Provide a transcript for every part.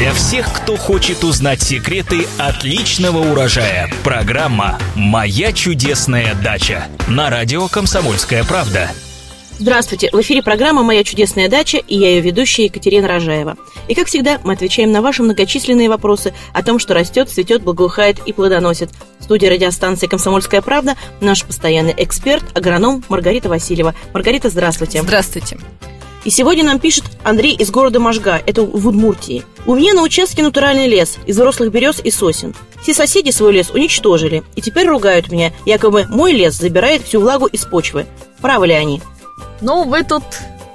Для всех, кто хочет узнать секреты отличного урожая. Программа «Моя чудесная дача» на радио «Комсомольская правда». Здравствуйте! В эфире программа «Моя чудесная дача» и я ее ведущая Екатерина Рожаева. И, как всегда, мы отвечаем на ваши многочисленные вопросы о том, что растет, цветет, благоухает и плодоносит. В студии радиостанции «Комсомольская правда» наш постоянный эксперт, агроном Маргарита Васильева. Маргарита, здравствуйте! Здравствуйте! И сегодня нам пишет Андрей из города Можга, это в Удмуртии. У меня на участке натуральный лес из взрослых берез и сосен. Все соседи свой лес уничтожили, и теперь ругают меня, якобы мой лес забирает всю влагу из почвы. Правы ли они? Ну, вы тут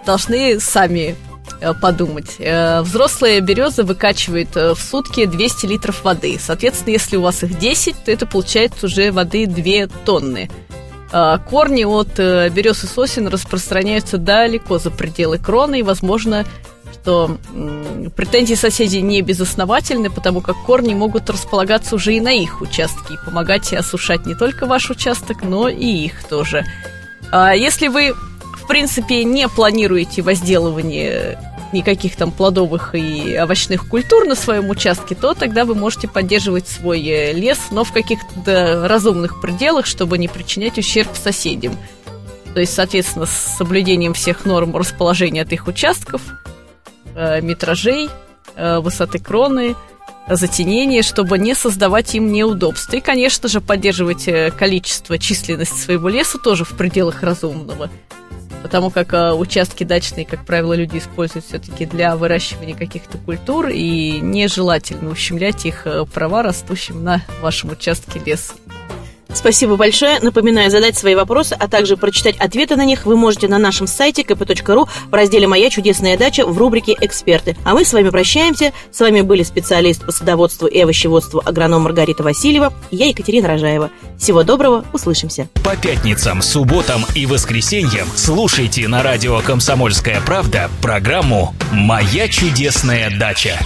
должны сами э, подумать. Э, взрослая береза выкачивает э, в сутки 200 литров воды. Соответственно, если у вас их 10, то это получается уже воды 2 тонны. Корни от берез и сосен распространяются далеко за пределы кроны, и, возможно, что претензии соседей не безосновательны, потому как корни могут располагаться уже и на их участке и помогать осушать не только ваш участок, но и их тоже. А если вы в принципе, не планируете возделывание никаких там плодовых и овощных культур на своем участке, то тогда вы можете поддерживать свой э, лес, но в каких-то разумных пределах, чтобы не причинять ущерб соседям. То есть, соответственно, с соблюдением всех норм расположения от их участков, э, метражей, э, высоты кроны, затенения, чтобы не создавать им неудобств. И, конечно же, поддерживать количество, численность своего леса тоже в пределах разумного потому как э, участки дачные, как правило, люди используют все-таки для выращивания каких-то культур, и нежелательно ущемлять их э, права растущим на вашем участке леса. Спасибо большое. Напоминаю, задать свои вопросы, а также прочитать ответы на них вы можете на нашем сайте kp.ru в разделе «Моя чудесная дача» в рубрике «Эксперты». А мы с вами прощаемся. С вами были специалист по садоводству и овощеводству агроном Маргарита Васильева и я, Екатерина Рожаева. Всего доброго, услышимся. По пятницам, субботам и воскресеньям слушайте на радио «Комсомольская правда» программу «Моя чудесная дача».